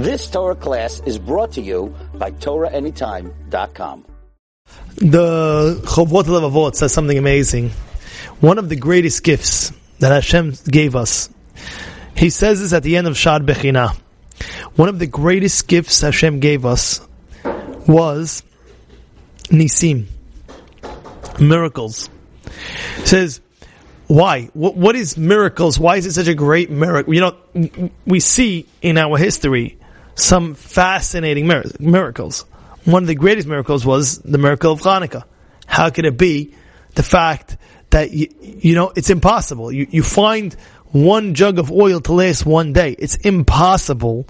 This Torah class is brought to you by TorahAnytime.com. The Chovot Levavot says something amazing. One of the greatest gifts that Hashem gave us. He says this at the end of Shaar Bechina. One of the greatest gifts Hashem gave us was Nisim, miracles. He says, why? What, what is miracles? Why is it such a great miracle? You know, we see in our history some fascinating mir- miracles. One of the greatest miracles was the miracle of Hanukkah. How could it be the fact that you, you know it's impossible? You you find one jug of oil to last one day. It's impossible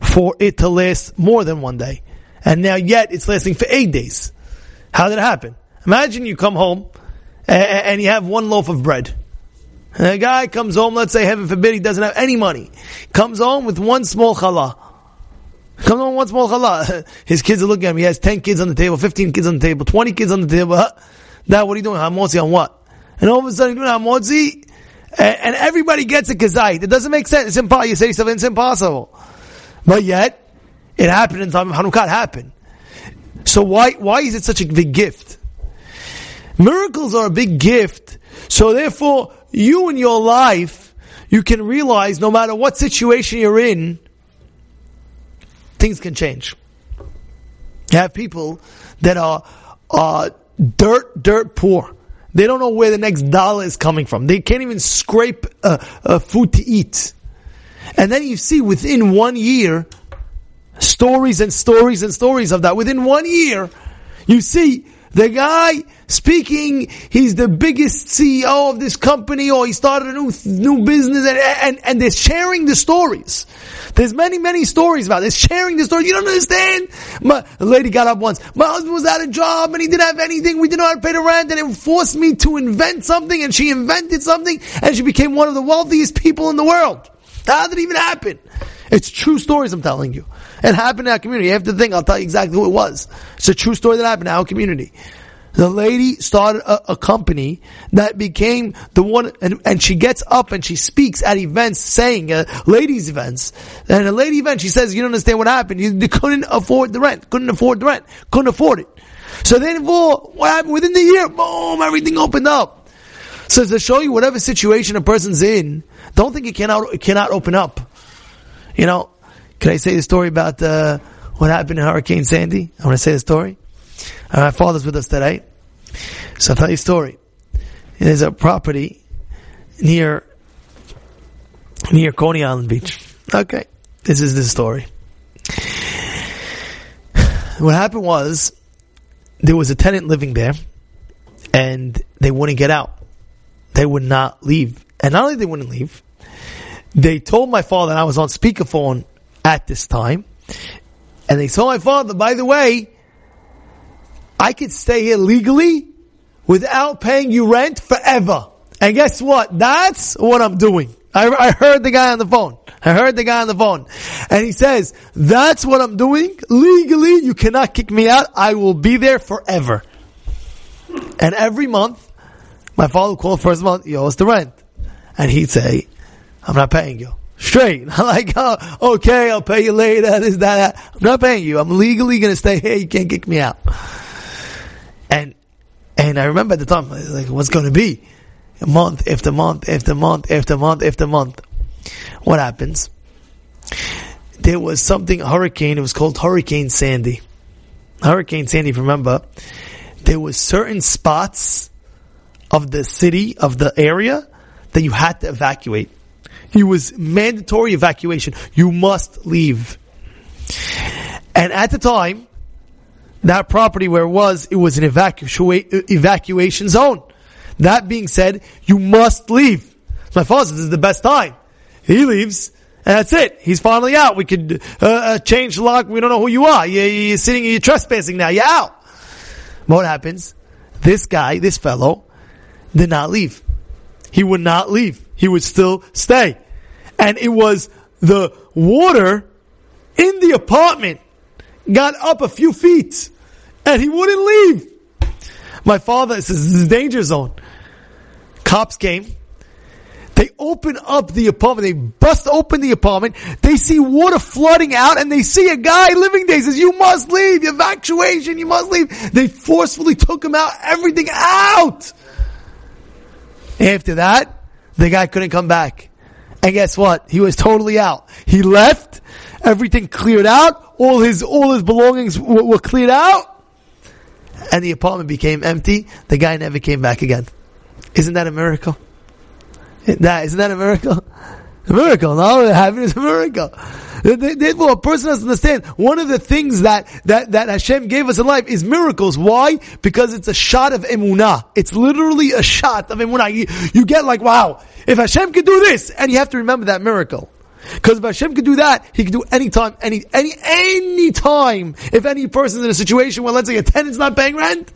for it to last more than one day, and now yet it's lasting for eight days. How did it happen? Imagine you come home and, and you have one loaf of bread. And a guy comes home, let's say heaven forbid he doesn't have any money, comes home with one small challah. Come on, one small challah. His kids are looking at him. He has 10 kids on the table, 15 kids on the table, 20 kids on the table. Huh? Now, what are you doing? Hamotzi on what? And all of a sudden, you're doing hamotzi, and, and everybody gets a kazait. It doesn't make sense. It's impossible. You say yourself, it's impossible. But yet, it happened in time of Hanukkah. It happened. So why, why is it such a big gift? Miracles are a big gift. So therefore, you in your life, you can realize no matter what situation you're in, things can change. You have people that are, dirt, dirt poor. They don't know where the next dollar is coming from. They can't even scrape uh, uh, food to eat. And then you see within one year, stories and stories and stories of that. Within one year, you see the guy speaking, he's the biggest CEO of this company or he started a new, new business and, and, and they're sharing the stories. There's many, many stories about this. Sharing the story. You don't understand? My, lady got up once. My husband was out of job and he didn't have anything. We didn't know how to pay the rent and it forced me to invent something and she invented something and she became one of the wealthiest people in the world. How did it even happen? It's true stories I'm telling you. It happened in our community. Have to think, I'll tell you exactly who it was. It's a true story that happened in our community. The lady started a, a company that became the one, and, and, she gets up and she speaks at events saying, uh, ladies events. And a lady event, she says, you don't understand what happened. You, you couldn't afford the rent. Couldn't afford the rent. Couldn't afford it. So then, what happened? Within the year, boom, everything opened up. So to show you whatever situation a person's in, don't think it cannot, it cannot open up. You know, can I say the story about uh, what happened in Hurricane Sandy? I want to say the story. Uh, my father's with us today, so I'll tell you a story. There's a property near near Coney Island Beach. Okay, this is the story. What happened was there was a tenant living there, and they wouldn't get out. They would not leave, and not only they wouldn't leave, they told my father, I was on speakerphone at this time, and they told my father, by the way, I could stay here legally without paying you rent forever. And guess what? That's what I'm doing. I, I, heard the guy on the phone. I heard the guy on the phone. And he says, that's what I'm doing. Legally, you cannot kick me out. I will be there forever. And every month, my father would call first month, owe us the rent. And he'd say, I'm not paying you. Straight. I'm like, oh, okay, I'll pay you later, this, that, that. I'm not paying you. I'm legally gonna stay here. You can't kick me out. And, and I remember at the time, like, what's gonna be? A month after month after month after month after month. What happens? There was something, hurricane, it was called Hurricane Sandy. Hurricane Sandy, if you remember, there was certain spots of the city, of the area, that you had to evacuate. It was mandatory evacuation. You must leave. And at the time, that property where it was, it was an evacua- evacuation zone. That being said, you must leave. My father this is the best time. He leaves, and that's it. He's finally out. We could uh, uh, change the lock. We don't know who you are. You're, you're sitting, you're trespassing now. You're out. What happens? This guy, this fellow, did not leave. He would not leave. He would still stay. And it was the water in the apartment got up a few feet and he wouldn't leave. My father says this is danger zone. Cops came. They open up the apartment. They bust open the apartment. They see water flooding out and they see a guy living there. He says, you must leave. Evacuation. You must leave. They forcefully took him out. Everything out. After that, the guy couldn't come back. And guess what? He was totally out. He left. Everything cleared out. All his, all his belongings were, were cleared out. And the apartment became empty. The guy never came back again. Isn't that a miracle? That, isn't that a miracle? A miracle. No, having is a miracle. Therefore, a person has to understand one of the things that, that, that Hashem gave us in life is miracles. Why? Because it's a shot of emunah. It's literally a shot of emunah. You, you get like, wow, if Hashem could do this, and you have to remember that miracle. Because if Hashem could do that, He could do any time, any, any, any time. If any person's in a situation where, let's say, a tenant's not paying rent,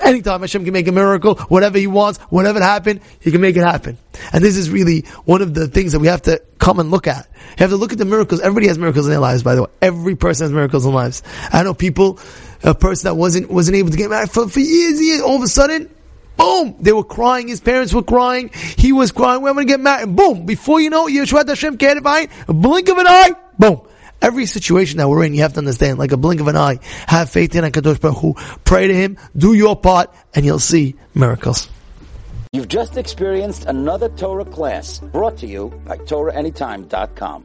anytime Hashem can make a miracle, whatever He wants, whatever happened, He can make it happen. And this is really one of the things that we have to come and look at. You have to look at the miracles. Everybody has miracles in their lives, by the way. Every person has miracles in their lives. I know people, a person that wasn't, wasn't able to get married for, for years, years, all of a sudden, Boom! They were crying. His parents were crying. He was crying. We're going to get married. Boom! Before you know it, Yeshua Hashem Kedivine, a blink of an eye. Boom! Every situation that we're in, you have to understand, like a blink of an eye. Have faith in HaKadosh Baruch Hu. Pray to Him. Do your part, and you'll see miracles. You've just experienced another Torah class brought to you by TorahAnytime.com.